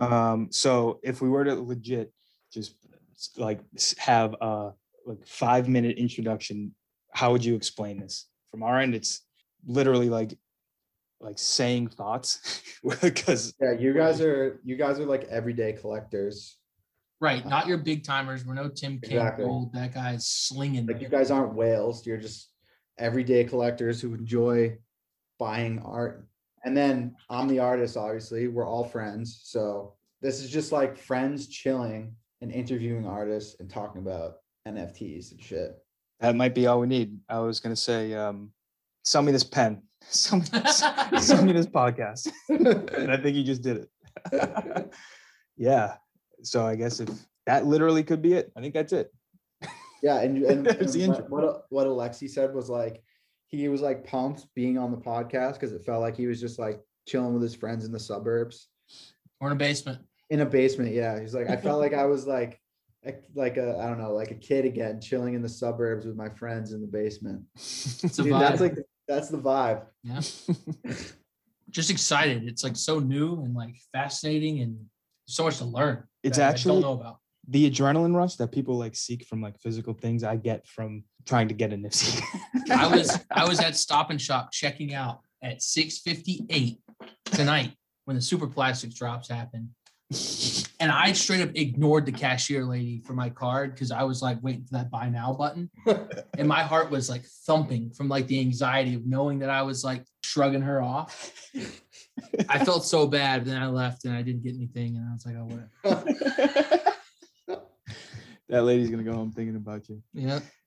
Um, so if we were to legit just like have a like five minute introduction, how would you explain this? From our end, it's literally like like saying thoughts because Yeah, you guys are you guys are like everyday collectors. Right, not your big timers. We're no Tim Exactly. Campbell. That guy's slinging. Like you guys aren't whales. You're just everyday collectors who enjoy buying art. And then I'm the artist, obviously. We're all friends. So this is just like friends chilling and interviewing artists and talking about NFTs and shit. that might be all we need. I was gonna say, um, sell me this pen, sell me this, sell me this podcast, and I think you just did it. yeah. So I guess if that literally could be it, I think that's it. Yeah, and, and, and what, what what Alexi said was like he was like pumped being on the podcast because it felt like he was just like chilling with his friends in the suburbs We're in a basement. in a basement. Yeah, he's like I felt like I was like a, like a I don't know like a kid again, chilling in the suburbs with my friends in the basement. Dude, that's like that's the vibe. yeah. Just excited. It's like so new and like fascinating and so much to learn. It's that I actually- don't know about. The adrenaline rush that people like seek from like physical things I get from trying to get a Nipsey. I was I was at Stop and Shop checking out at 6:58 tonight when the Superplastic's drops happened. And I straight up ignored the cashier lady for my card because I was like waiting for that buy now button. And my heart was like thumping from like the anxiety of knowing that I was like shrugging her off. I felt so bad. Then I left and I didn't get anything. And I was like, oh, whatever. That lady's gonna go home thinking about you. Yeah.